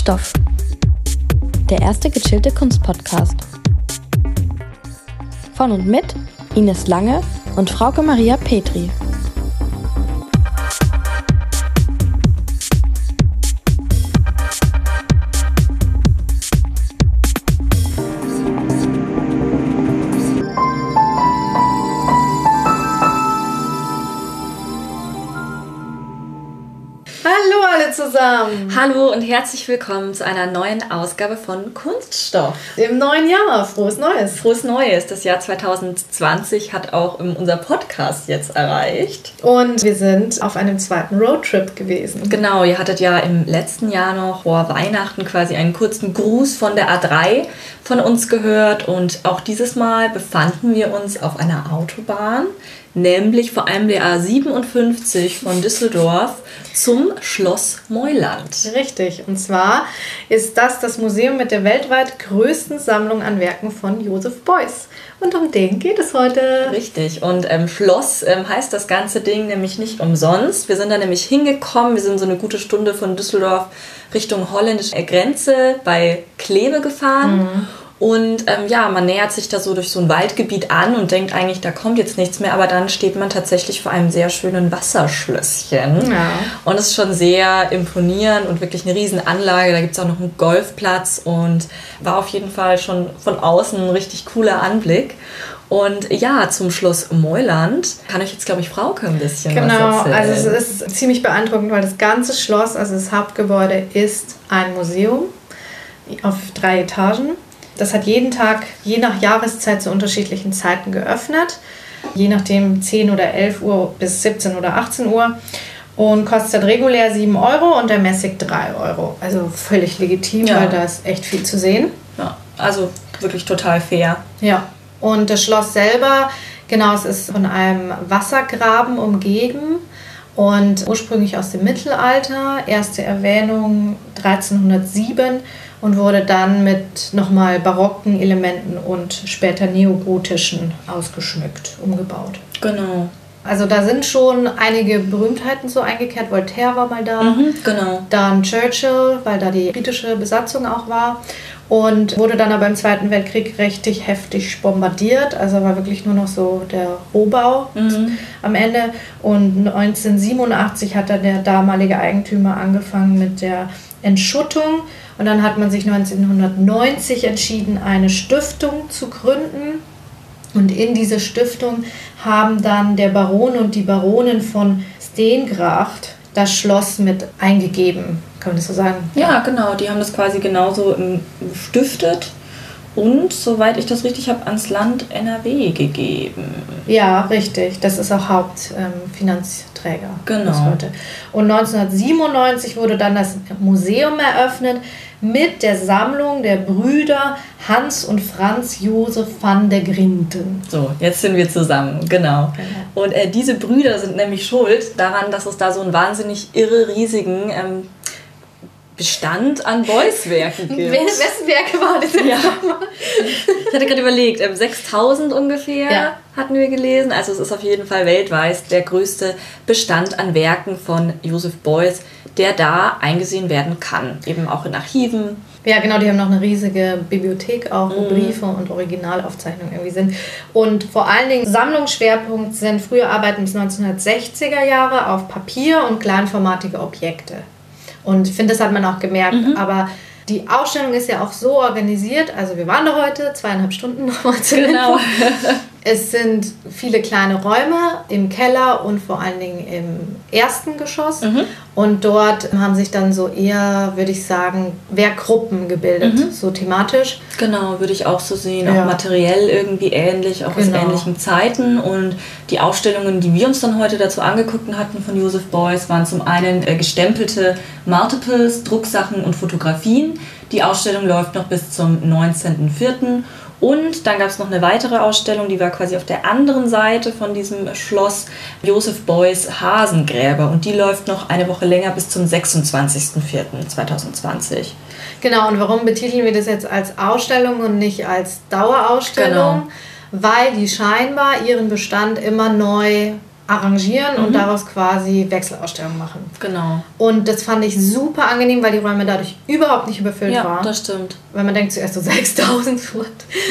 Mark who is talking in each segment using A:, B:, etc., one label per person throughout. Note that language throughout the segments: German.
A: Kunststoff. Der erste gechillte Kunstpodcast. Von und mit Ines Lange und Frauke Maria Petri.
B: Zusammen.
C: Hallo und herzlich willkommen zu einer neuen Ausgabe von Kunststoff.
B: Im neuen Jahr. Frohes Neues.
C: Frohes Neues. Das Jahr 2020 hat auch unser Podcast jetzt erreicht.
B: Und wir sind auf einem zweiten Roadtrip gewesen.
C: Genau, ihr hattet ja im letzten Jahr noch vor Weihnachten quasi einen kurzen Gruß von der A3 von uns gehört. Und auch dieses Mal befanden wir uns auf einer Autobahn nämlich vor allem der A57 von Düsseldorf zum Schloss Meuland.
B: Richtig, und zwar ist das das Museum mit der weltweit größten Sammlung an Werken von Joseph Beuys. Und um den geht es heute.
C: Richtig, und ähm, Schloss ähm, heißt das ganze Ding nämlich nicht umsonst. Wir sind da nämlich hingekommen, wir sind so eine gute Stunde von Düsseldorf Richtung holländische Grenze bei Kleve gefahren. Mhm und ähm, ja, man nähert sich da so durch so ein Waldgebiet an und denkt eigentlich, da kommt jetzt nichts mehr, aber dann steht man tatsächlich vor einem sehr schönen Wasserschlösschen. Ja. Und es ist schon sehr imponierend und wirklich eine riesen Anlage. Da gibt es auch noch einen Golfplatz und war auf jeden Fall schon von außen ein richtig cooler Anblick. Und ja, zum Schloss Meuland kann euch jetzt, glaube ich, Frauke ein bisschen
B: genau,
C: was erzählen.
B: Genau, also es ist ziemlich beeindruckend, weil das ganze Schloss, also das Hauptgebäude, ist ein Museum auf drei Etagen. Das hat jeden Tag, je nach Jahreszeit zu unterschiedlichen Zeiten geöffnet. Je nachdem 10 oder 11 Uhr bis 17 oder 18 Uhr. Und kostet regulär 7 Euro und der Messig 3 Euro. Also völlig legitim, ja. weil da ist echt viel zu sehen.
C: Ja, also wirklich total fair.
B: Ja. Und das Schloss selber, genau, es ist von einem Wassergraben umgeben und ursprünglich aus dem Mittelalter. Erste Erwähnung 1307 und wurde dann mit nochmal barocken Elementen und später neogotischen ausgeschmückt, umgebaut.
C: Genau.
B: Also da sind schon einige Berühmtheiten so eingekehrt. Voltaire war mal da.
C: Mhm, genau.
B: Dann Churchill, weil da die britische Besatzung auch war. Und wurde dann aber im Zweiten Weltkrieg richtig heftig bombardiert. Also war wirklich nur noch so der Rohbau mhm. am Ende. Und 1987 hat dann der damalige Eigentümer angefangen mit der Entschuttung und dann hat man sich 1990 entschieden, eine Stiftung zu gründen. Und in diese Stiftung haben dann der Baron und die Baronin von Steengracht das Schloss mit eingegeben. Kann man das so sagen?
C: Ja, genau. Die haben das quasi genauso gestiftet und, soweit ich das richtig habe, ans Land NRW gegeben.
B: Ja, richtig. Das ist auch Hauptfinanzträger. Ähm,
C: genau.
B: Und 1997 wurde dann das Museum eröffnet mit der Sammlung der Brüder Hans und Franz Josef van der Grinten.
C: So, jetzt sind wir zusammen, genau. genau. Und äh, diese Brüder sind nämlich schuld daran, dass es da so einen wahnsinnig irre riesigen ähm, Bestand an Beuys-Werken gibt.
B: Wessen Werke waren das
C: ja. Ich hatte gerade überlegt, 6000 ähm, ungefähr ja. hatten wir gelesen. Also es ist auf jeden Fall weltweit der größte Bestand an Werken von Joseph Beuys, der da eingesehen werden kann. Eben auch in Archiven.
B: Ja, genau, die haben noch eine riesige Bibliothek auch, wo mhm. Briefe und Originalaufzeichnungen irgendwie sind. Und vor allen Dingen Sammlungsschwerpunkt sind frühe Arbeiten bis 1960er Jahre auf Papier und kleinformatige Objekte. Und ich finde, das hat man auch gemerkt. Mhm. Aber die Ausstellung ist ja auch so organisiert. Also wir waren da heute zweieinhalb Stunden nochmal zu Genau. Es sind viele kleine Räume im Keller und vor allen Dingen im ersten Geschoss. Mhm. Und dort haben sich dann so eher, würde ich sagen, Werkgruppen gebildet, mhm. so thematisch.
C: Genau, würde ich auch so sehen. Ja. Auch materiell irgendwie ähnlich, auch genau. aus ähnlichen Zeiten. Und die Ausstellungen, die wir uns dann heute dazu angeguckt hatten von Joseph Beuys, waren zum einen äh, gestempelte Multiples, Drucksachen und Fotografien. Die Ausstellung läuft noch bis zum 19.04. Und dann gab es noch eine weitere Ausstellung, die war quasi auf der anderen Seite von diesem Schloss Joseph Beuys Hasengräber. Und die läuft noch eine Woche länger bis zum 26.04.2020.
B: Genau, und warum betiteln wir das jetzt als Ausstellung und nicht als Dauerausstellung? Genau. Weil die scheinbar ihren Bestand immer neu arrangieren und daraus quasi Wechselausstellungen machen.
C: Genau.
B: Und das fand ich super angenehm, weil die Räume dadurch überhaupt nicht überfüllt
C: Ja,
B: waren.
C: das stimmt.
B: Weil man denkt zuerst so 6000 what?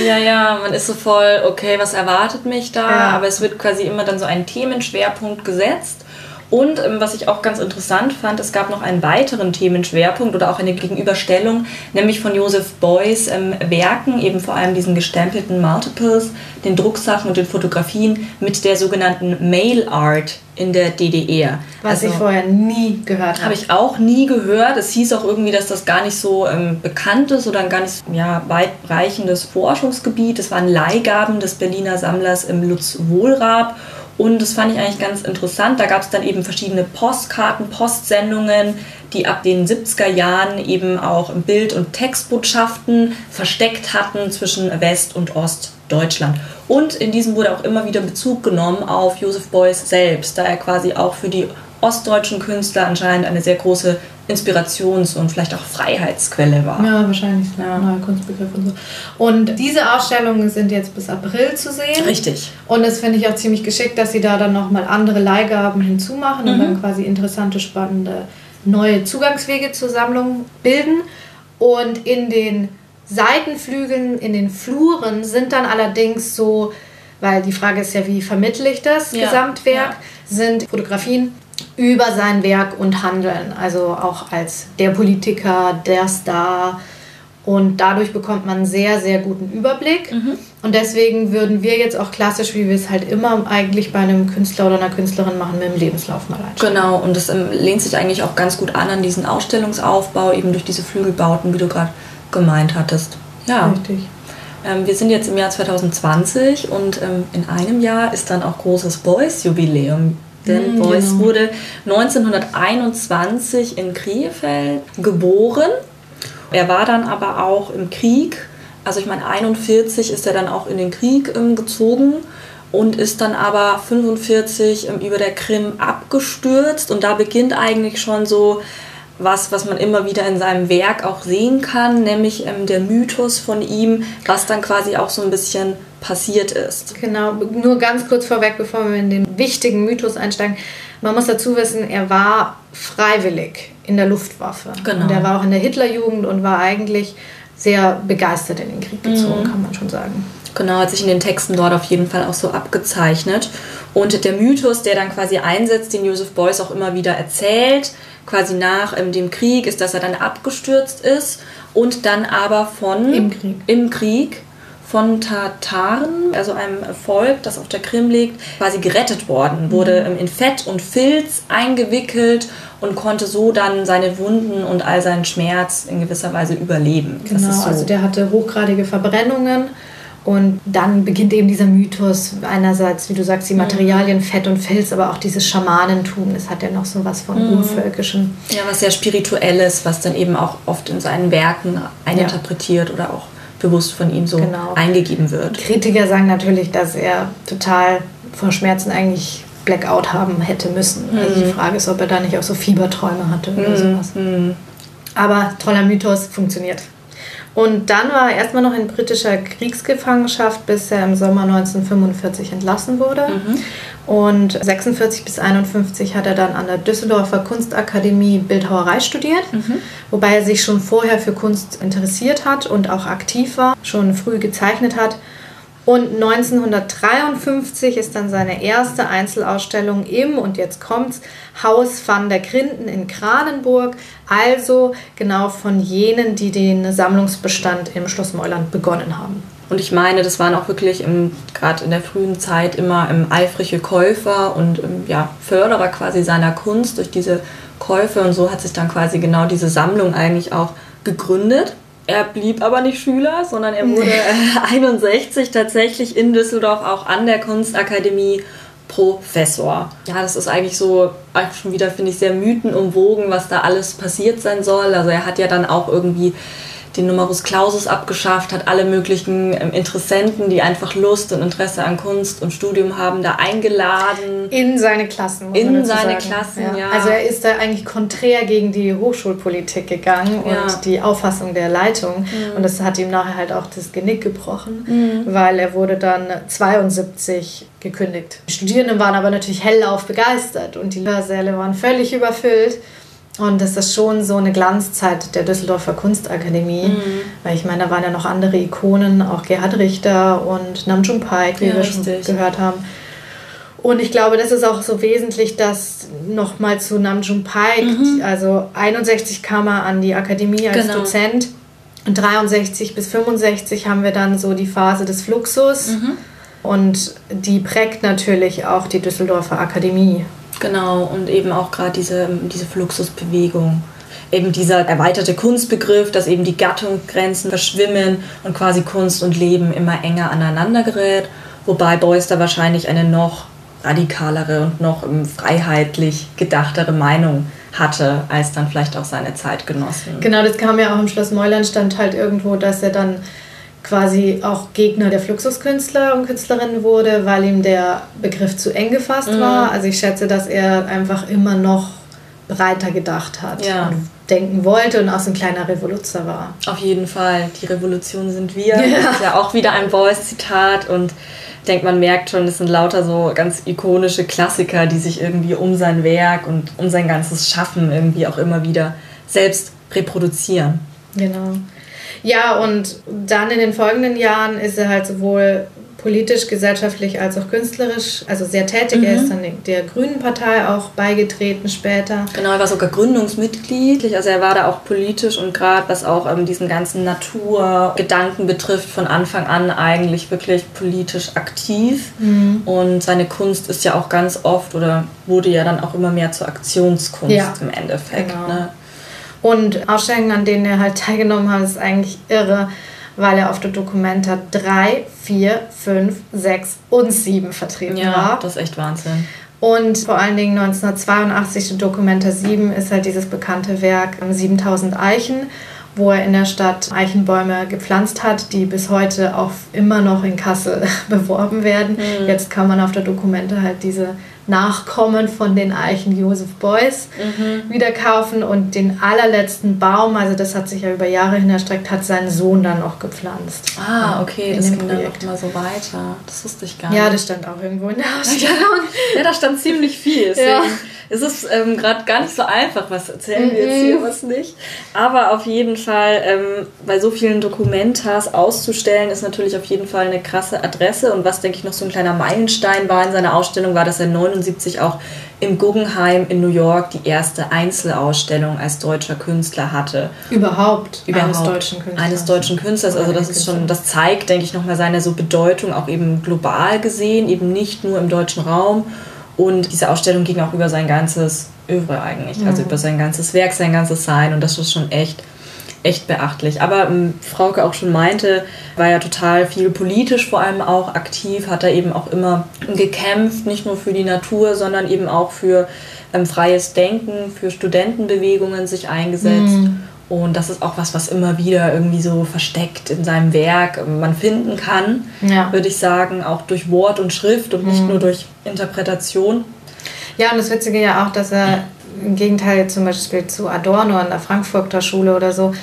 C: Ja, ja, man ist so voll, okay, was erwartet mich da?
B: Ja.
C: Aber es wird quasi immer dann so ein Themenschwerpunkt gesetzt. Und ähm, was ich auch ganz interessant fand, es gab noch einen weiteren Themenschwerpunkt oder auch eine Gegenüberstellung, nämlich von Joseph Beuys ähm, Werken, eben vor allem diesen gestempelten Multiples, den Drucksachen und den Fotografien mit der sogenannten Mail Art in der DDR.
B: Was
C: Also-
B: ich vorher nie gehört habe.
C: habe ich auch nie gehört. Es hieß auch irgendwie, dass das gar nicht so ähm, bekannt ist oder ein gar nicht ja, weitreichendes Forschungsgebiet. Es waren Leihgaben des Berliner Sammlers im Lutz Wohlrab. Und das fand ich eigentlich ganz interessant. Da gab es dann eben verschiedene Postkarten, Postsendungen, die ab den 70er Jahren eben auch Bild- und Textbotschaften versteckt hatten zwischen West- und Ostdeutschland. Und in diesem wurde auch immer wieder Bezug genommen auf Joseph Beuys selbst, da er quasi auch für die ostdeutschen Künstler anscheinend eine sehr große Inspirations- und vielleicht auch Freiheitsquelle war.
B: Ja, wahrscheinlich.
C: Ja.
B: Neuer Kunstbegriff und so. Und diese Ausstellungen sind jetzt bis April zu sehen.
C: Richtig.
B: Und das finde ich auch ziemlich geschickt, dass sie da dann nochmal andere Leihgaben hinzumachen und
C: Mhm.
B: dann quasi interessante, spannende neue Zugangswege zur Sammlung bilden. Und in den Seitenflügeln, in den Fluren sind dann allerdings so, weil die Frage ist ja, wie vermittle ich das
C: Ja,
B: Gesamtwerk,
C: ja.
B: sind Fotografien über sein Werk und Handeln. Also auch als der Politiker, der Star. Und dadurch bekommt man einen sehr, sehr guten Überblick. Und deswegen würden wir jetzt auch klassisch, wie wir es halt immer eigentlich bei einem Künstler oder einer Künstlerin machen, mit dem Lebenslauf mal einsteigen.
C: Genau, und das ähm, lehnt sich eigentlich auch ganz gut an an diesen Ausstellungsaufbau, eben durch diese Flügelbauten, wie du gerade gemeint hattest. Ja.
B: Richtig.
C: Ähm, wir sind jetzt im Jahr 2020 und ähm, in einem Jahr ist dann auch großes Beuys-Jubiläum. Denn
B: Mm,
C: Beuys
B: genau.
C: wurde 1921 in Krefeld geboren. Er war dann aber auch im Krieg, also ich meine 41 ist er dann auch in den Krieg ähm, gezogen und ist dann aber 45 ähm, über der Krim abgestürzt und da beginnt eigentlich schon so was, was man immer wieder in seinem Werk auch sehen kann, nämlich ähm, der Mythos von ihm, was dann quasi auch so ein bisschen passiert ist.
B: Genau, nur ganz kurz vorweg, bevor wir in den wichtigen Mythos einsteigen. Man muss dazu wissen, er war freiwillig in der Luftwaffe.
C: Genau.
B: Und er war auch in der Hitlerjugend und war eigentlich sehr begeistert in den Krieg gezogen,
C: Mhm.
B: kann man schon sagen.
C: Genau, hat sich in den Texten dort auf jeden Fall auch so abgezeichnet. Und der Mythos, der dann quasi einsetzt, den Joseph Beuys auch immer wieder erzählt, quasi nach ähm, dem Krieg, ist, dass er dann abgestürzt ist und dann aber von
B: Im Krieg.
C: im Krieg von Tataren, also einem Volk, das auf der Krim liegt, quasi gerettet worden, wurde ähm, in Fett und Filz eingewickelt und konnte so dann seine Wunden und all seinen Schmerz in gewisser Weise überleben. Das
B: Genau,
C: ist so.
B: also der hatte hochgradige Verbrennungen und dann beginnt eben dieser Mythos einerseits, wie du sagst, die
C: Mhm.
B: Materialien Fett und Filz, aber auch dieses Schamanentum, das hat ja noch so was von
C: Mhm.
B: urvölkischem.
C: Ja, was sehr Spirituelles, was dann eben auch oft in seinen Werken eininterpretiert oder auch bewusst von ihm so
B: Genau.
C: eingegeben wird.
B: Kritiker sagen natürlich, dass er total vor Schmerzen eigentlich Blackout haben hätte müssen. Also
C: Mhm.
B: die Frage ist, ob er da nicht auch so Fieberträume hatte oder sowas.
C: Mhm.
B: Aber toller Mythos funktioniert. Und dann war er erstmal noch in britischer Kriegsgefangenschaft, bis er im Sommer 1945 entlassen wurde. Und 46 bis 51 hat er dann an der Düsseldorfer Kunstakademie Bildhauerei studiert, wobei er sich schon vorher für Kunst interessiert hat und auch aktiv war, schon früh gezeichnet hat. Und 1953 ist dann seine erste Einzelausstellung im, und jetzt kommt's, Haus van der Grinden in Kranenburg, also genau von jenen, die den Sammlungsbestand im Schloss Meuland begonnen haben.
C: Und ich meine, das waren auch wirklich gerade in der frühen Zeit immer ähm, eifrige Käufer und ähm, ja, Förderer quasi seiner Kunst durch diese Käufe. Und so hat sich dann quasi genau diese Sammlung eigentlich auch gegründet. Er blieb aber nicht Schüler, sondern er wurde äh, 61 tatsächlich in Düsseldorf auch an der Kunstakademie Professor. Ja, das ist eigentlich so schon wieder, finde ich, sehr mythenumwogen, was da alles passiert sein soll. Also er hat ja dann auch irgendwie den Numerus Clausus abgeschafft, hat alle möglichen ähm, Interessenten, die einfach Lust und Interesse an Kunst und Studium haben, da eingeladen.
B: In seine Klassen.
C: In seine sagen. Klassen, ja. ja.
B: Also er ist da eigentlich konträr gegen die Hochschulpolitik gegangen ja. und die Auffassung der Leitung. Mhm. Und das hat ihm nachher halt auch das Genick gebrochen, mhm. weil er wurde dann 72 gekündigt. Die Studierenden waren aber natürlich hellauf begeistert und die Hörsäle waren völlig überfüllt. Und das ist schon so eine Glanzzeit der Düsseldorfer Kunstakademie. Mhm. Weil ich meine, da waren ja noch andere Ikonen, auch Gerhard Richter und Namjoon Paik, wie ja, wir richtig. schon gehört haben. Und ich glaube, das ist auch so wesentlich, dass nochmal zu Namjoon Paik, mhm. also 61 kam er an die Akademie als genau. Dozent. Und 63 bis 65 haben wir dann so die Phase des Fluxus. Mhm. Und die prägt natürlich auch die Düsseldorfer Akademie.
C: Genau, und eben auch gerade diese, diese Fluxusbewegung. Eben dieser erweiterte Kunstbegriff, dass eben die Gattungsgrenzen verschwimmen und quasi Kunst und Leben immer enger aneinander gerät. Wobei Beuys da wahrscheinlich eine noch radikalere und noch freiheitlich gedachtere Meinung hatte, als dann vielleicht auch seine Zeitgenossen.
B: Genau, das kam ja auch im Schloss Meuland, stand halt irgendwo, dass er dann quasi auch Gegner der Fluxuskünstler und Künstlerinnen wurde, weil ihm der Begriff zu eng gefasst mhm. war. Also ich schätze, dass er einfach immer noch breiter gedacht hat ja. und denken wollte und auch so ein kleiner Revoluzer war.
C: Auf jeden Fall. Die Revolution sind wir. Ja. Das ist ja auch wieder ein Boys-Zitat und ich denke, man merkt schon, es sind lauter so ganz ikonische Klassiker, die sich irgendwie um sein Werk und um sein ganzes Schaffen irgendwie auch immer wieder selbst reproduzieren.
B: Genau. Ja, und dann in den folgenden Jahren ist er halt sowohl politisch, gesellschaftlich als auch künstlerisch, also sehr tätig. Mhm. Er ist dann der Grünen Partei auch beigetreten später.
C: Genau, er war sogar Gründungsmitglied. Also er war da auch politisch und gerade was auch ähm, diesen ganzen Naturgedanken betrifft, von Anfang an eigentlich wirklich politisch aktiv. Mhm. Und seine Kunst ist ja auch ganz oft oder wurde ja dann auch immer mehr zur Aktionskunst ja. im Endeffekt. Genau. Ne?
B: Und Ausstellungen, an denen er halt teilgenommen hat, ist eigentlich irre, weil er auf der Dokumenta 3, 4, 5, 6 und 7 vertreten ja, war.
C: Ja, das ist echt Wahnsinn.
B: Und vor allen Dingen 1982, die Dokumenta 7, ist halt dieses bekannte Werk 7000 Eichen, wo er in der Stadt Eichenbäume gepflanzt hat, die bis heute auch immer noch in Kassel beworben werden. Mhm. Jetzt kann man auf der Dokumente halt diese Nachkommen von den Eichen Joseph Beuys mhm. wieder kaufen und den allerletzten Baum, also das hat sich ja über Jahre hin erstreckt, hat sein Sohn dann noch gepflanzt.
C: Ah, okay, das ging Projekt. dann noch mal so weiter. Das wusste ich gar nicht.
B: Ja, das stand auch irgendwo in der Ausstellung.
C: ja, da stand ziemlich viel. Deswegen ja. Ist es ähm, gerade gar nicht so einfach, was erzählen mhm. wir jetzt hier, mhm. was nicht. Aber auf jeden Fall, ähm, bei so vielen Dokumentas auszustellen, ist natürlich auf jeden Fall eine krasse Adresse. Und was, denke ich, noch so ein kleiner Meilenstein war in seiner Ausstellung, war, dass er 99 1979 auch im Guggenheim in New York die erste Einzelausstellung als deutscher Künstler hatte.
B: Überhaupt,
C: Überhaupt eines deutschen Künstlers. Eines deutschen Künstlers. Also das ist schon, das zeigt, denke ich, nochmal seine so Bedeutung auch eben global gesehen, eben nicht nur im deutschen Raum. Und diese Ausstellung ging auch über sein ganzes Övre eigentlich, also über sein ganzes Werk, sein ganzes Sein. Und das ist schon echt echt beachtlich. Aber ähm, Frauke auch schon meinte, war ja total viel politisch vor allem auch aktiv, hat er eben auch immer gekämpft, nicht nur für die Natur, sondern eben auch für ähm, freies Denken, für Studentenbewegungen sich eingesetzt. Mhm. Und das ist auch was, was immer wieder irgendwie so versteckt in seinem Werk ähm, man finden kann, ja. würde ich sagen, auch durch Wort und Schrift und nicht mhm. nur durch Interpretation.
B: Ja, und das Witzige ja auch, dass er im Gegenteil zum Beispiel zu Adorno an der Frankfurter Schule oder so,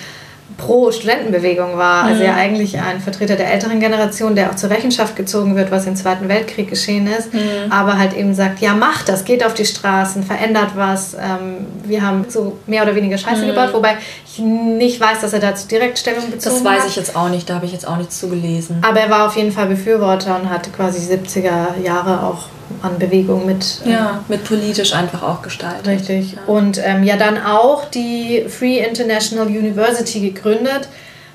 B: pro Studentenbewegung war. Also ja mhm. eigentlich ein Vertreter der älteren Generation, der auch zur Rechenschaft gezogen wird, was im Zweiten Weltkrieg geschehen ist, mhm. aber halt eben sagt, ja macht das, geht auf die Straßen, verändert was. Ähm, wir haben so mehr oder weniger Scheiße mhm. gebaut, wobei ich nicht weiß, dass er dazu direkt Stellung bezogen
C: hat. Das weiß ich jetzt auch nicht, da habe ich jetzt auch nichts zugelesen.
B: Aber er war auf jeden Fall Befürworter und hat quasi 70er Jahre auch an Bewegung mit.
C: Ähm, ja, mit politisch einfach auch gestaltet.
B: Richtig. Ja. Und ähm, ja, dann auch die Free International University gegründet,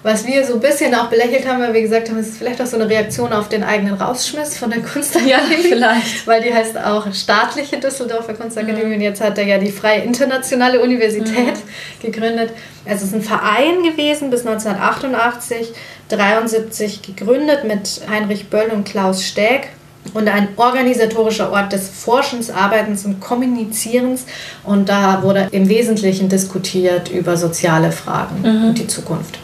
B: was wir so ein bisschen auch belächelt haben, weil wir gesagt haben, es ist vielleicht auch so eine Reaktion auf den eigenen Rausschmiss von der Kunstakademie. Ja,
C: vielleicht.
B: Weil die heißt auch staatliche Düsseldorfer Kunstakademie mhm. und jetzt hat er ja die Freie Internationale Universität mhm. gegründet. Also es ist ein Verein gewesen bis 1988, 73 gegründet mit Heinrich Böll und Klaus Stäg und ein organisatorischer Ort des Forschens, Arbeitens und Kommunizierens. Und da wurde im Wesentlichen diskutiert über soziale Fragen mhm. und die Zukunft.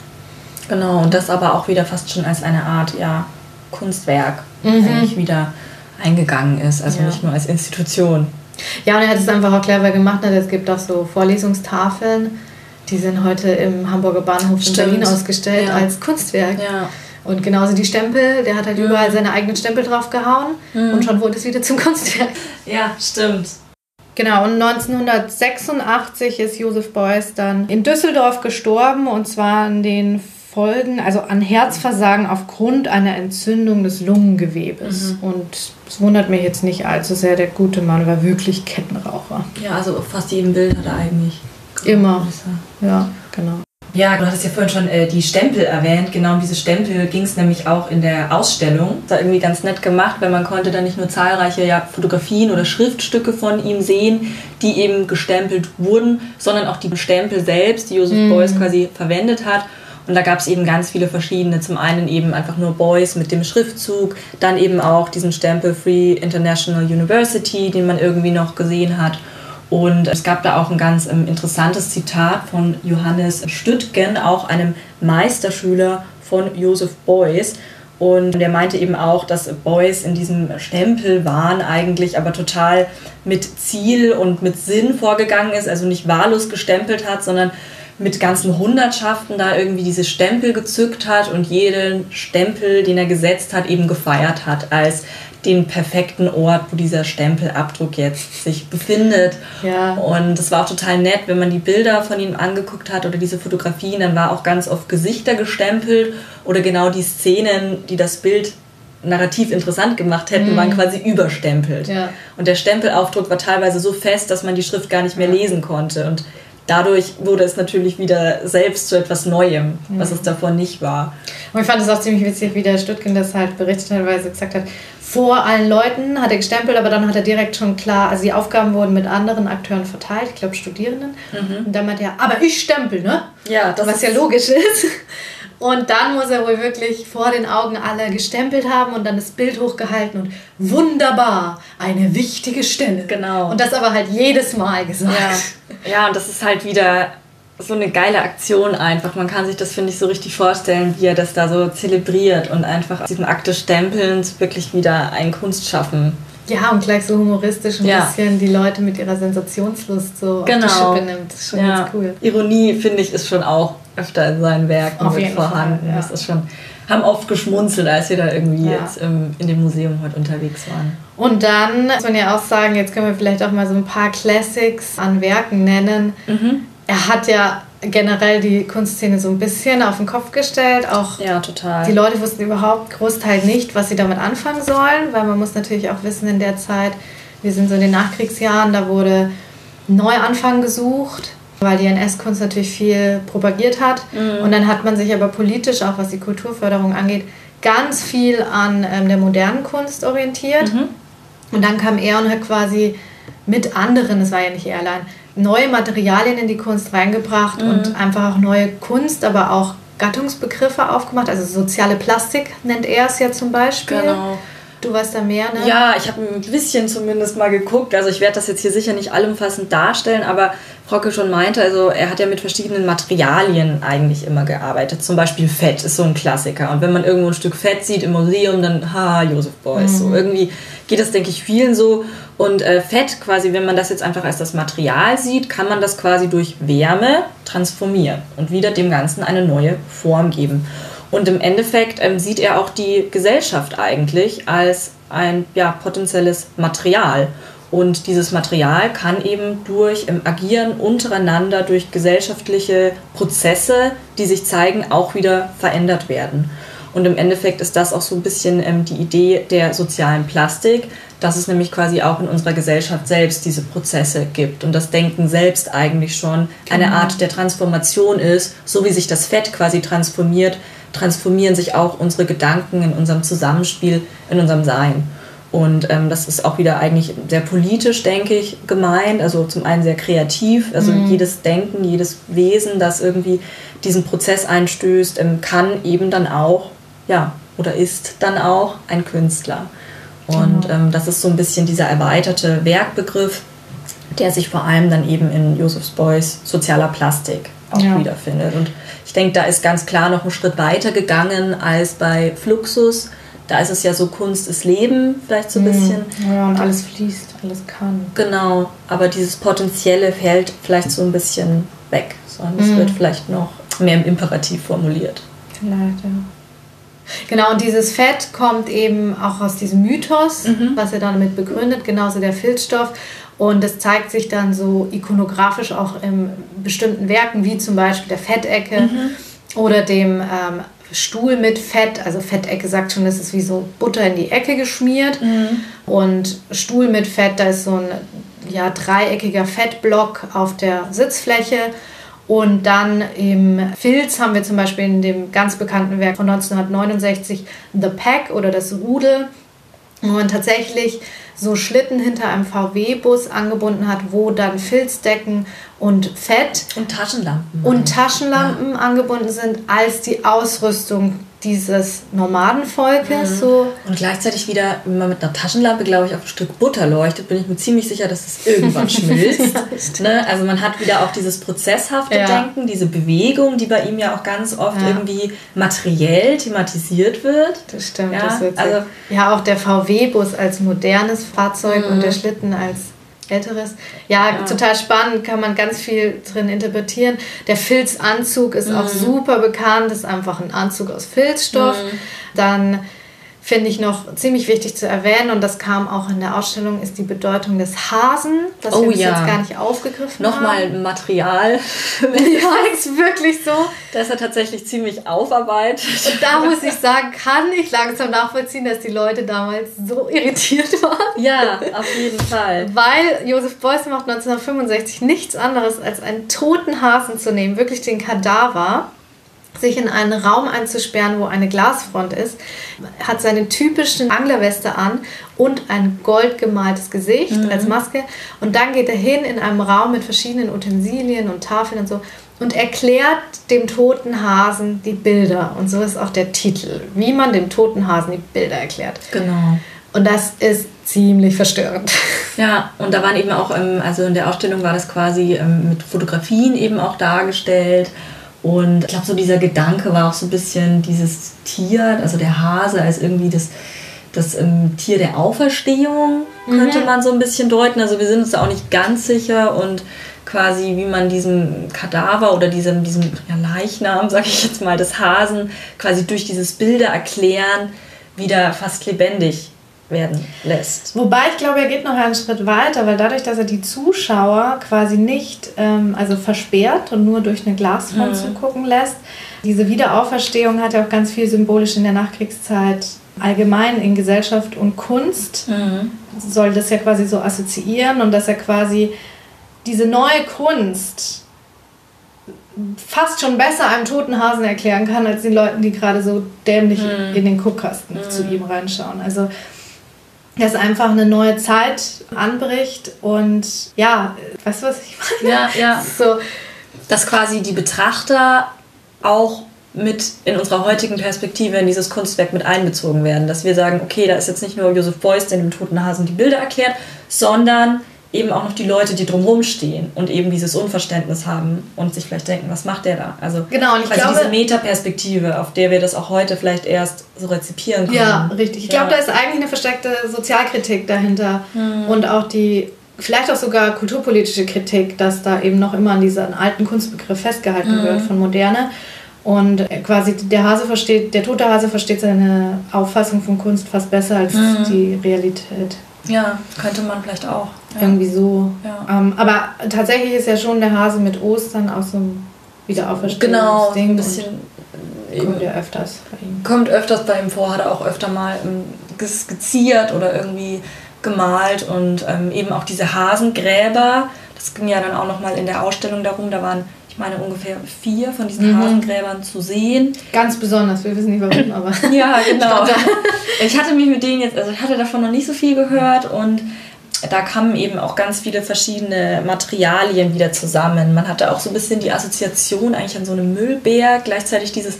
C: Genau, und das aber auch wieder fast schon als eine Art ja, Kunstwerk mhm. eigentlich wieder eingegangen ist, also ja. nicht nur als Institution.
B: Ja, und er hat es einfach auch clever gemacht. Ne? Es gibt auch so Vorlesungstafeln, die sind heute im Hamburger Bahnhof Stimmt. in Berlin ausgestellt ja. als Kunstwerk. Ja. Und genauso die Stempel, der hat halt mhm. überall seine eigenen Stempel drauf gehauen mhm. und schon wurde es wieder zum Kunstwerk.
C: Ja, stimmt.
B: Genau, und 1986 ist Josef Beuys dann in Düsseldorf gestorben und zwar an den Folgen, also an Herzversagen aufgrund einer Entzündung des Lungengewebes. Mhm. Und es wundert mich jetzt nicht allzu sehr, der gute Mann war wirklich Kettenraucher.
C: Ja, also fast jeden Bild hat er eigentlich.
B: Immer. Ja, genau.
C: Ja, du hattest ja vorhin schon äh, die Stempel erwähnt. Genau um diese Stempel ging es nämlich auch in der Ausstellung. Das war irgendwie ganz nett gemacht, weil man konnte da nicht nur zahlreiche ja, Fotografien oder Schriftstücke von ihm sehen, die eben gestempelt wurden, sondern auch die Stempel selbst, die Joseph mhm. Beuys quasi verwendet hat. Und da gab es eben ganz viele verschiedene. Zum einen eben einfach nur Boys mit dem Schriftzug, dann eben auch diesen Stempel Free International University, den man irgendwie noch gesehen hat. Und es gab da auch ein ganz ähm, interessantes Zitat von Johannes Stüttgen, auch einem Meisterschüler von Joseph Beuys. Und der meinte eben auch, dass Beuys in diesem Stempelwahn eigentlich aber total mit Ziel und mit Sinn vorgegangen ist, also nicht wahllos gestempelt hat, sondern mit ganzen Hundertschaften da irgendwie diese Stempel gezückt hat und jeden Stempel, den er gesetzt hat, eben gefeiert hat als den perfekten Ort, wo dieser Stempelabdruck jetzt sich befindet. Ja. Und es war auch total nett, wenn man die Bilder von ihm angeguckt hat oder diese Fotografien, dann war auch ganz oft Gesichter gestempelt oder genau die Szenen, die das Bild narrativ interessant gemacht hätten, mhm. waren quasi überstempelt. Ja. Und der Stempelaufdruck war teilweise so fest, dass man die Schrift gar nicht mehr lesen konnte. Und dadurch wurde es natürlich wieder selbst zu etwas Neuem, was es davor nicht war.
B: Und ich fand es auch ziemlich witzig, wie der Stuttgart das halt berichtet hat, weil er gesagt hat, vor allen Leuten hat er gestempelt, aber dann hat er direkt schon klar, also die Aufgaben wurden mit anderen Akteuren verteilt, ich glaube Studierenden. Mhm. Und dann meinte er, aber ich stempel, ne? Ja, das Was ja logisch ist. Und dann muss er wohl wirklich vor den Augen alle gestempelt haben und dann das Bild hochgehalten und wunderbar, eine wichtige Stelle. Genau. Und das aber halt jedes Mal gesagt.
C: Ja, ja und das ist halt wieder so eine geile Aktion einfach. Man kann sich das, finde ich, so richtig vorstellen, wie er das da so zelebriert und einfach aus diesem Akt des Stempelns wirklich wieder ein Kunstschaffen
B: ja, und gleich so humoristisch ein ja. bisschen die Leute mit ihrer Sensationslust so genau. auf die genau. Schippe nimmt. Das ist schon ja. ganz cool.
C: Ironie, finde ich, ist schon auch öfter in seinen Werken auf mit vorhanden. Fall, ja. Das ist schon, haben oft geschmunzelt, als wir da irgendwie jetzt im, in dem Museum heute unterwegs waren.
B: Und dann muss man ja auch sagen, jetzt können wir vielleicht auch mal so ein paar Classics an Werken nennen. Mhm. Er hat ja generell die Kunstszene so ein bisschen auf den Kopf gestellt. Auch
C: ja, total.
B: Die Leute wussten überhaupt Großteil nicht, was sie damit anfangen sollen, weil man muss natürlich auch wissen, in der Zeit, wir sind so in den Nachkriegsjahren, da wurde Neuanfang gesucht, weil die NS-Kunst natürlich viel propagiert hat. Mhm. Und dann hat man sich aber politisch, auch was die Kulturförderung angeht, ganz viel an ähm, der modernen Kunst orientiert. Mhm. Und dann kam er und hat quasi mit anderen, es war ja nicht er allein, neue Materialien in die Kunst reingebracht mhm. und einfach auch neue Kunst, aber auch Gattungsbegriffe aufgemacht. Also soziale Plastik nennt er es ja zum Beispiel. Genau. Du weißt da mehr, ne?
C: Ja, ich habe ein bisschen zumindest mal geguckt. Also ich werde das jetzt hier sicher nicht allumfassend darstellen, aber Frocke schon meinte, also er hat ja mit verschiedenen Materialien eigentlich immer gearbeitet. Zum Beispiel Fett ist so ein Klassiker. Und wenn man irgendwo ein Stück Fett sieht im Museum, dann ha, Josef Beuys. Mhm. So irgendwie geht das, denke ich, vielen so. Und äh, Fett quasi, wenn man das jetzt einfach als das Material sieht, kann man das quasi durch Wärme transformieren und wieder dem Ganzen eine neue Form geben. Und im Endeffekt ähm, sieht er auch die Gesellschaft eigentlich als ein ja, potenzielles Material. Und dieses Material kann eben durch im Agieren untereinander, durch gesellschaftliche Prozesse, die sich zeigen, auch wieder verändert werden. Und im Endeffekt ist das auch so ein bisschen ähm, die Idee der sozialen Plastik, dass es nämlich quasi auch in unserer Gesellschaft selbst diese Prozesse gibt und das Denken selbst eigentlich schon genau. eine Art der Transformation ist, so wie sich das Fett quasi transformiert, transformieren sich auch unsere Gedanken in unserem Zusammenspiel, in unserem Sein. Und ähm, das ist auch wieder eigentlich sehr politisch, denke ich, gemeint. Also zum einen sehr kreativ. Also mhm. jedes Denken, jedes Wesen, das irgendwie diesen Prozess einstößt, ähm, kann eben dann auch, ja, oder ist dann auch ein Künstler. Und genau. ähm, das ist so ein bisschen dieser erweiterte Werkbegriff, der sich vor allem dann eben in Joseph Beuys sozialer Plastik auch ja. wiederfindet. Und ich denke, da ist ganz klar noch ein Schritt weiter gegangen als bei Fluxus. Da ist es ja so, Kunst ist Leben, vielleicht so ein mhm. bisschen.
B: Ja, und alles fließt, alles kann.
C: Genau, aber dieses Potenzielle fällt vielleicht so ein bisschen weg, sondern es mhm. wird vielleicht noch mehr im Imperativ formuliert.
B: Vielleicht, ja. Genau, und dieses Fett kommt eben auch aus diesem Mythos, mhm. was er damit begründet, genauso der Filzstoff. Und es zeigt sich dann so ikonografisch auch in bestimmten Werken, wie zum Beispiel der Fettecke mhm. oder dem ähm, Stuhl mit Fett. Also Fettecke sagt schon, das ist wie so Butter in die Ecke geschmiert. Mhm. Und Stuhl mit Fett, da ist so ein ja, dreieckiger Fettblock auf der Sitzfläche. Und dann im Filz haben wir zum Beispiel in dem ganz bekannten Werk von 1969 The Pack oder das Rudel, wo man tatsächlich so Schlitten hinter einem VW-Bus angebunden hat, wo dann Filzdecken und Fett
C: und Taschenlampen
B: und Taschenlampen ja. angebunden sind als die Ausrüstung dieses Nomadenvolkes. Mhm. So.
C: Und gleichzeitig wieder, wenn man mit einer Taschenlampe, glaube ich, auf ein Stück Butter leuchtet, bin ich mir ziemlich sicher, dass es irgendwann schmilzt. ne? Also man hat wieder auch dieses prozesshafte ja. Denken, diese Bewegung, die bei ihm ja auch ganz oft ja. irgendwie materiell thematisiert wird.
B: Das stimmt. Ja, das also, ja auch der VW-Bus als modernes Fahrzeug mhm. und der Schlitten als älteres. Ja, ja, total spannend, kann man ganz viel drin interpretieren. Der Filzanzug ist mhm. auch super bekannt, ist einfach ein Anzug aus Filzstoff. Mhm. Dann finde ich noch ziemlich wichtig zu erwähnen und das kam auch in der Ausstellung, ist die Bedeutung des Hasen, das oh, wir ja. jetzt gar nicht aufgegriffen
C: Nochmal haben. Nochmal Material.
B: ja, ist wirklich so.
C: Da ist er tatsächlich ziemlich aufarbeitet.
B: Und da muss ich sagen, kann ich langsam nachvollziehen, dass die Leute damals so irritiert waren.
C: Ja, auf jeden Fall.
B: Weil Josef Beuys macht 1965 nichts anderes, als einen toten Hasen zu nehmen, wirklich den Kadaver sich in einen Raum einzusperren, wo eine Glasfront ist, hat seine typischen Anglerweste an und ein goldgemaltes Gesicht mhm. als Maske. Und dann geht er hin in einem Raum mit verschiedenen Utensilien und Tafeln und so und erklärt dem toten Hasen die Bilder. Und so ist auch der Titel, wie man dem toten Hasen die Bilder erklärt.
C: Genau.
B: Und das ist ziemlich verstörend.
C: Ja, und da waren eben auch, also in der Ausstellung war das quasi ähm, mit Fotografien eben auch dargestellt und ich glaube, so dieser Gedanke war auch so ein bisschen dieses Tier, also der Hase als irgendwie das, das ähm, Tier der Auferstehung, könnte mhm. man so ein bisschen deuten. Also wir sind uns da auch nicht ganz sicher und quasi, wie man diesem Kadaver oder diesem, diesem ja, Leichnam, sage ich jetzt mal, des Hasen quasi durch dieses Bilder erklären wieder fast lebendig werden lässt.
B: Wobei ich glaube, er geht noch einen Schritt weiter, weil dadurch, dass er die Zuschauer quasi nicht ähm, also versperrt und nur durch eine Glasfront mhm. zu gucken lässt, diese Wiederauferstehung hat ja auch ganz viel symbolisch in der Nachkriegszeit allgemein in Gesellschaft und Kunst. Mhm. Soll das ja quasi so assoziieren und dass er quasi diese neue Kunst fast schon besser einem toten Hasen erklären kann, als den Leuten, die gerade so dämlich mhm. in den Guckkasten mhm. zu ihm reinschauen. Also dass einfach eine neue Zeit anbricht und ja, weißt du, was ich
C: meine? Ja, ja. So, dass quasi die Betrachter auch mit in unserer heutigen Perspektive in dieses Kunstwerk mit einbezogen werden. Dass wir sagen, okay, da ist jetzt nicht nur Josef Beuys, der dem toten Hasen die Bilder erklärt, sondern eben auch noch die Leute, die drumherum stehen und eben dieses Unverständnis haben und sich vielleicht denken, was macht der da? Also
B: genau, und
C: ich also glaube, diese Metaperspektive, auf der wir das auch heute vielleicht erst so rezipieren können.
B: Ja, richtig. Ich ja. glaube, da ist eigentlich eine versteckte Sozialkritik dahinter hm. und auch die vielleicht auch sogar kulturpolitische Kritik, dass da eben noch immer an diesen alten Kunstbegriff festgehalten hm. wird von Moderne. Und quasi der Hase versteht, der tote Hase versteht seine Auffassung von Kunst fast besser als hm. die Realität.
C: Ja, könnte man vielleicht auch.
B: Ja. Irgendwie so. Ja. Ähm, aber tatsächlich ist ja schon der Hase mit Ostern auch so ein Wiederauferstehung.
C: Genau, ein bisschen.
B: Kommt ja öfters
C: bei ihm. Kommt öfters bei ihm vor, hat er auch öfter mal ähm, skizziert oder irgendwie gemalt und ähm, eben auch diese Hasengräber. Das ging ja dann auch nochmal in der Ausstellung darum, da waren ich meine, ungefähr vier von diesen mhm. Hasengräbern zu sehen.
B: Ganz besonders, wir wissen nicht warum, aber.
C: ja, genau. ich hatte mich mit denen jetzt, also ich hatte davon noch nicht so viel gehört und da kamen eben auch ganz viele verschiedene Materialien wieder zusammen. Man hatte auch so ein bisschen die Assoziation eigentlich an so einen Müllberg, gleichzeitig dieses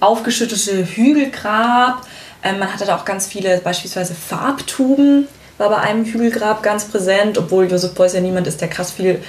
C: aufgeschüttete Hügelgrab. Ähm, man hatte da auch ganz viele beispielsweise Farbtuben, war bei einem Hügelgrab ganz präsent, obwohl Josef Beuys ja niemand ist, der krass viel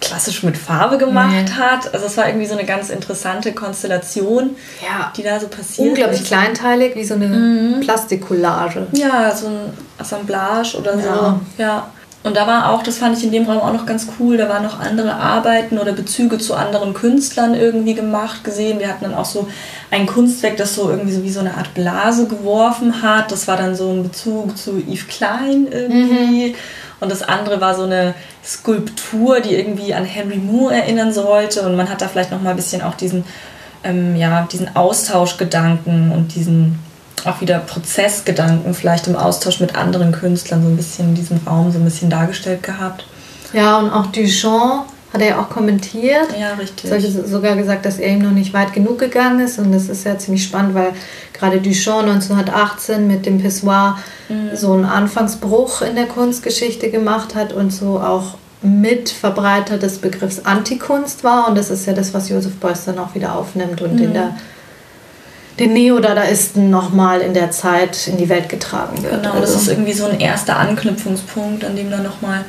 C: klassisch mit Farbe gemacht nee. hat. Also es war irgendwie so eine ganz interessante Konstellation,
B: ja.
C: die da so passiert
B: Unglaublich ist. kleinteilig, wie so eine mhm. Plastikcollage.
C: Ja, so ein Assemblage oder ja. so. Ja. Und da war auch, das fand ich in dem Raum auch noch ganz cool, da waren noch andere Arbeiten oder Bezüge zu anderen Künstlern irgendwie gemacht, gesehen. Wir hatten dann auch so ein Kunstwerk, das so irgendwie so wie so eine Art Blase geworfen hat. Das war dann so ein Bezug zu Yves Klein irgendwie. Mhm. Und das andere war so eine Skulptur, die irgendwie an Henry Moore erinnern sollte. Und man hat da vielleicht noch mal ein bisschen auch diesen, ähm, ja, diesen Austauschgedanken und diesen auch wieder Prozessgedanken vielleicht im Austausch mit anderen Künstlern so ein bisschen in diesem Raum so ein bisschen dargestellt gehabt.
B: Ja, und auch Duchamp hat er ja auch kommentiert.
C: Ja, richtig.
B: Hat sogar gesagt, dass er ihm noch nicht weit genug gegangen ist. Und das ist ja ziemlich spannend, weil gerade Duchamp 1918 mit dem Pissoir mhm. so einen Anfangsbruch in der Kunstgeschichte gemacht hat und so auch Mitverbreiter des Begriffs Antikunst war. Und das ist ja das, was Joseph Beuys dann auch wieder aufnimmt und mhm. in der den Neodadaisten nochmal in der Zeit in die Welt getragen wird.
C: Genau, also. das ist irgendwie so ein erster Anknüpfungspunkt, an dem dann nochmal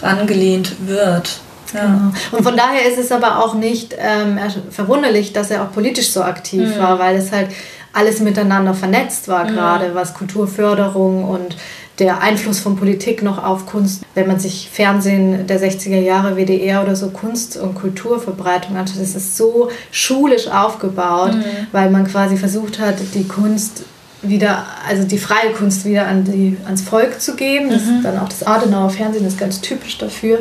C: rangelehnt wird.
B: Ja. Genau. Und von daher ist es aber auch nicht ähm, verwunderlich, dass er auch politisch so aktiv mhm. war, weil es halt alles miteinander vernetzt war, mhm. gerade was Kulturförderung und der Einfluss von Politik noch auf Kunst. Wenn man sich Fernsehen der 60er Jahre, WDR oder so Kunst- und Kulturverbreitung anschaut, das ist so schulisch aufgebaut, mhm. weil man quasi versucht hat, die Kunst wieder, also die freie Kunst wieder an die, ans Volk zu geben. Das mhm. dann auch das Adenauer Fernsehen ist ganz typisch dafür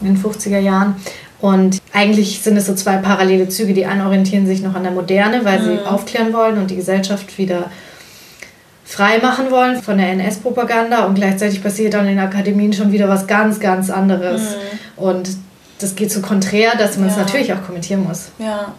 B: in den 50er Jahren. Und eigentlich sind es so zwei parallele Züge. Die einen orientieren sich noch an der Moderne, weil mhm. sie aufklären wollen und die Gesellschaft wieder frei machen wollen von der NS-Propaganda und gleichzeitig passiert dann in Akademien schon wieder was ganz, ganz anderes. Mhm. Und das geht so konträr, dass man es ja. natürlich auch kommentieren muss.
C: Ja.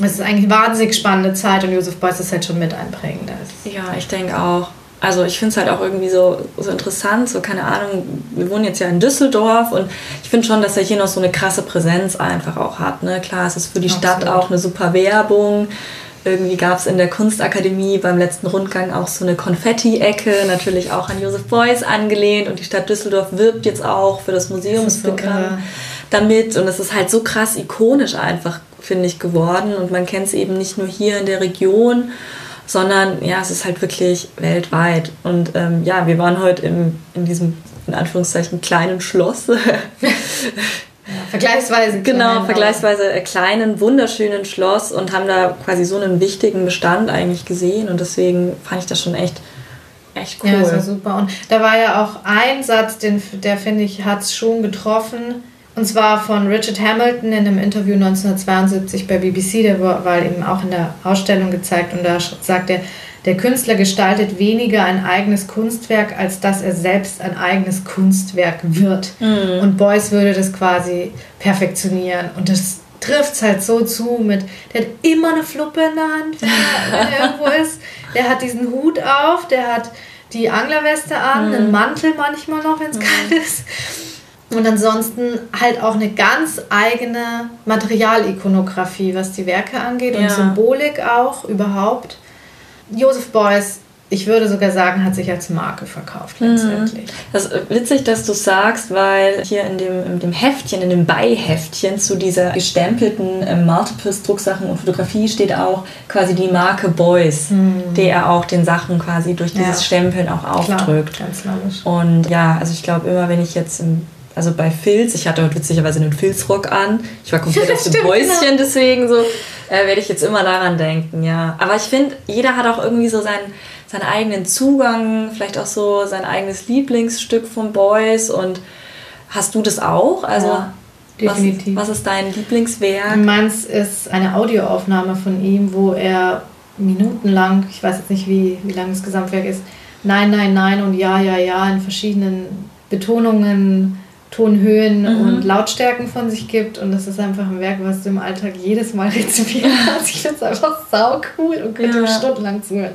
B: Es ist eigentlich eine wahnsinnig spannende Zeit und Josef Beuys ist halt schon mit einprägend.
C: Ja, ich denke auch. Also ich finde es halt auch irgendwie so, so interessant, so keine Ahnung, wir wohnen jetzt ja in Düsseldorf und ich finde schon, dass er hier noch so eine krasse Präsenz einfach auch hat. Ne? Klar, es ist für die Absolut. Stadt auch eine super Werbung. Irgendwie gab es in der Kunstakademie beim letzten Rundgang auch so eine Konfetti-Ecke, natürlich auch an Josef Beuys angelehnt. Und die Stadt Düsseldorf wirbt jetzt auch für das Museumsprogramm damit. Und es ist halt so krass ikonisch einfach, finde ich, geworden. Und man kennt es eben nicht nur hier in der Region, sondern ja, es ist halt wirklich weltweit. Und ähm, ja, wir waren heute im, in diesem, in Anführungszeichen, kleinen Schloss.
B: vergleichsweise
C: genau vergleichsweise äh, kleinen wunderschönen Schloss und haben da quasi so einen wichtigen Bestand eigentlich gesehen und deswegen fand ich das schon echt echt cool.
B: Ja, das war super. Und da war ja auch ein Satz, den der finde ich hat es schon getroffen. Und zwar von Richard Hamilton in einem Interview 1972 bei BBC, der war eben auch in der Ausstellung gezeigt und da sagt er der Künstler gestaltet weniger ein eigenes Kunstwerk, als dass er selbst ein eigenes Kunstwerk wird. Mhm. Und Beuys würde das quasi perfektionieren. Und das trifft es halt so zu mit, der hat immer eine Fluppe in der Hand, wenn er, irgendwo ist. Der hat diesen Hut auf, der hat die Anglerweste an, mhm. einen Mantel manchmal noch, wenn es mhm. kalt ist. Und ansonsten halt auch eine ganz eigene Materialikonografie, was die Werke angeht ja. und Symbolik auch überhaupt. Joseph Beuys, ich würde sogar sagen, hat sich als Marke verkauft mhm. letztendlich.
C: Das ist witzig, dass du sagst, weil hier in dem, in dem Heftchen, in dem Beiheftchen zu dieser gestempelten äh, Multiples-Drucksachen und Fotografie steht auch quasi die Marke Beuys, mhm. die er auch den Sachen quasi durch dieses ja. Stempeln auch aufdrückt.
B: Klar, ganz logisch.
C: Und ja, also ich glaube immer, wenn ich jetzt im also bei Filz, ich hatte heute witzigerweise einen Filzrock an. Ich war komplett auf dem Häuschen, genau. deswegen so äh, werde ich jetzt immer daran denken, ja. Aber ich finde, jeder hat auch irgendwie so seinen, seinen eigenen Zugang, vielleicht auch so sein eigenes Lieblingsstück von Boys. Und hast du das auch? Also ja,
B: definitiv.
C: Was, was ist dein Lieblingswerk?
B: Meins ist eine Audioaufnahme von ihm, wo er minutenlang, ich weiß jetzt nicht, wie, wie lang das Gesamtwerk ist, Nein, Nein, Nein und Ja, Ja, Ja in verschiedenen Betonungen Tonhöhen mhm. und Lautstärken von sich gibt. Und das ist einfach ein Werk, was du im Alltag jedes Mal rezipieren kannst. Ich finde es einfach sau cool und könnte ja. stundenlang zuhören.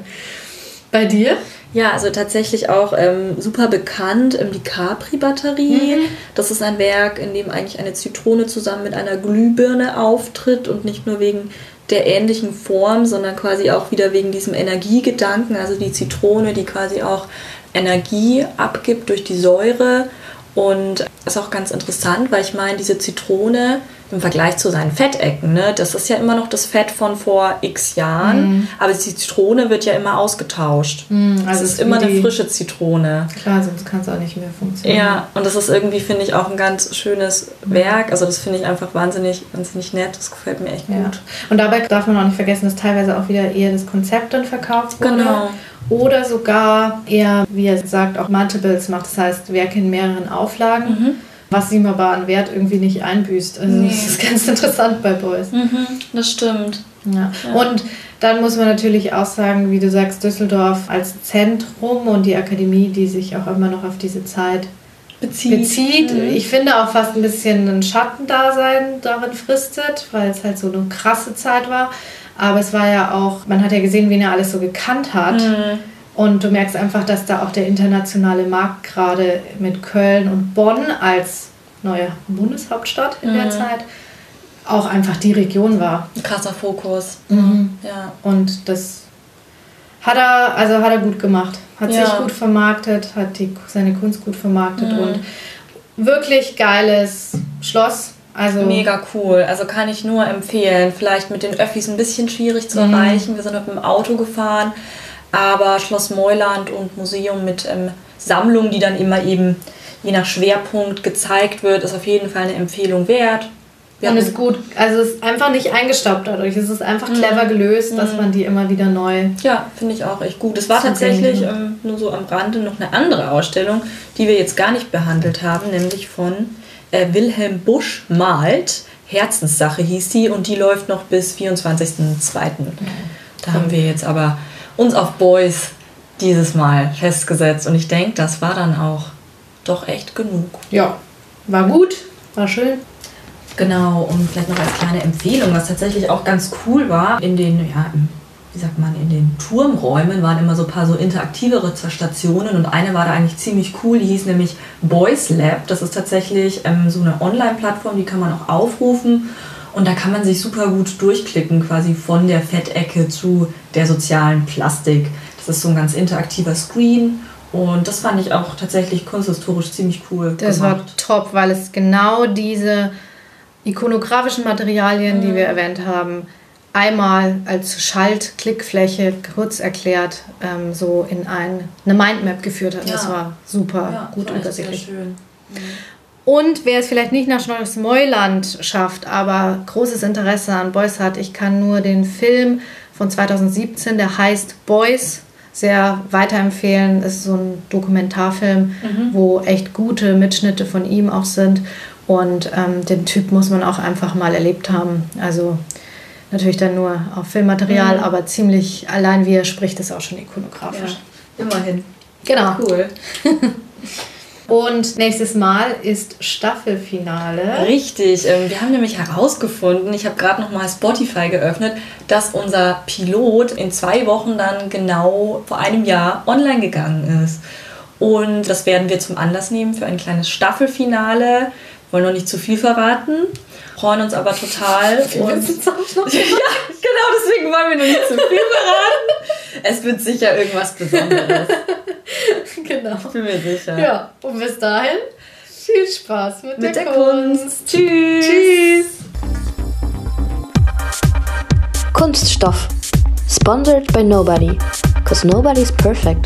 B: Bei dir?
C: Ja, also tatsächlich auch ähm, super bekannt, ähm, die Capri-Batterie. Mhm. Das ist ein Werk, in dem eigentlich eine Zitrone zusammen mit einer Glühbirne auftritt und nicht nur wegen der ähnlichen Form, sondern quasi auch wieder wegen diesem Energiegedanken. Also die Zitrone, die quasi auch Energie abgibt durch die Säure Und ist auch ganz interessant, weil ich meine, diese Zitrone im Vergleich zu seinen Fettecken, ne, das ist ja immer noch das Fett von vor x Jahren,
B: Mhm.
C: aber die Zitrone wird ja immer ausgetauscht.
B: also
C: es ist immer eine frische Zitrone.
B: Klar, sonst kann es auch nicht mehr funktionieren.
C: Ja, und das ist irgendwie, finde ich, auch ein ganz schönes Werk. Also das finde ich einfach wahnsinnig, wahnsinnig nett. Das gefällt mir echt
B: Ja.
C: gut.
B: Und dabei darf man auch nicht vergessen, dass teilweise auch wieder eher das Konzept dann verkauft wurde.
C: Genau.
B: Oder sogar eher, wie er sagt, auch Multiples macht. Das heißt, Werke in mehreren Auflagen, was ihm aber an Wert irgendwie nicht einbüßt. Also
C: Nee.
B: das ist ganz interessant bei Boys.
C: Mhm, das stimmt.
B: Ja. Und dann muss man natürlich auch sagen, wie du sagst, Düsseldorf als Zentrum und die Akademie, die sich auch immer noch auf diese Zeit
C: Bezieht.
B: bezieht.
C: Mhm.
B: Ich finde auch fast ein bisschen ein Schattendasein darin fristet, weil es halt so eine krasse Zeit war. Aber es war ja auch, man hat ja gesehen, wen er alles so gekannt hat.
C: Mhm.
B: Und du merkst einfach, dass da auch der internationale Markt gerade mit Köln und Bonn als neue Bundeshauptstadt in der
C: Mhm.
B: Zeit auch einfach die Region war.
C: Ein krasser Fokus.
B: Mhm.
C: Ja.
B: Und das hat er, also hat er gut gemacht. Hat
C: Ja.
B: sich gut vermarktet, hat die, seine Kunst gut vermarktet
C: Mhm.
B: und wirklich geiles Schloss. Also
C: Mega cool. Also kann ich nur empfehlen. Vielleicht mit den Öffis ein bisschen schwierig zu
B: Mhm.
C: erreichen. Wir sind mit dem Auto gefahren. Aber Schloss Meuland und Museum mit ähm, Sammlungen, die dann immer eben je nach Schwerpunkt gezeigt wird, ist auf jeden Fall eine Empfehlung wert. Wir
B: und ist gut, also es ist einfach nicht eingestaubt dadurch. Es ist einfach
C: Mhm.
B: clever gelöst, dass man die immer wieder neu.
C: Ja, finde ich auch echt gut. Es war tatsächlich ähm, nur so am Rande noch eine andere Ausstellung, die wir jetzt gar nicht behandelt haben, nämlich von äh, Wilhelm Busch malt. Herzenssache hieß die und die läuft noch bis 24.02. Da haben wir jetzt aber uns auf Boys dieses Mal festgesetzt und ich denke, das war dann auch doch echt genug.
B: Ja, war gut, war schön.
C: Genau, und vielleicht noch als kleine Empfehlung, was tatsächlich auch ganz cool war, in den, ja, wie sagt man, in den Turmräumen waren immer so ein paar so interaktivere Stationen und eine war da eigentlich ziemlich cool, die hieß nämlich Boys Lab. Das ist tatsächlich ähm, so eine Online-Plattform, die kann man auch aufrufen und da kann man sich super gut durchklicken, quasi von der Fettecke zu der sozialen Plastik. Das ist so ein ganz interaktiver Screen und das fand ich auch tatsächlich kunsthistorisch ziemlich cool.
B: Das
C: gemacht.
B: war top, weil es genau diese ikonografischen Materialien, die wir erwähnt haben, einmal als Schalt-Klickfläche kurz erklärt, ähm, so in ein, eine Mindmap geführt hat. Das
C: Ja.
B: war super
C: Ja,
B: gut übersichtlich. Und wer es vielleicht nicht nach Meuland schafft, aber großes Interesse an Boys hat, ich kann nur den Film von 2017, der heißt Boys, sehr weiterempfehlen. Es ist so ein Dokumentarfilm, wo echt gute Mitschnitte von ihm auch sind. Und ähm, den Typ muss man auch einfach mal erlebt haben. Also natürlich dann nur auf Filmmaterial, aber ziemlich allein wie er spricht, ist auch schon ikonografisch.
C: Immerhin.
B: Genau.
C: Cool.
B: Und nächstes Mal ist Staffelfinale.
C: Richtig. Ähm, wir haben nämlich herausgefunden, ich habe gerade noch mal Spotify geöffnet, dass unser Pilot in zwei Wochen dann genau vor einem Jahr online gegangen ist. Und das werden wir zum Anlass nehmen für ein kleines Staffelfinale. Wollen noch nicht zu viel verraten, freuen uns aber total. Und ja, genau deswegen wollen wir noch nicht zu viel verraten. Es wird sicher irgendwas Besonderes.
B: genau.
C: Bin mir sicher.
B: Ja, und bis dahin viel Spaß mit,
C: Mit
B: der,
C: der
B: Kunst.
C: Kunst. Tschüss.
B: Tschüss.
A: Kunststoff. Sponsored by nobody. Cause nobody's perfect.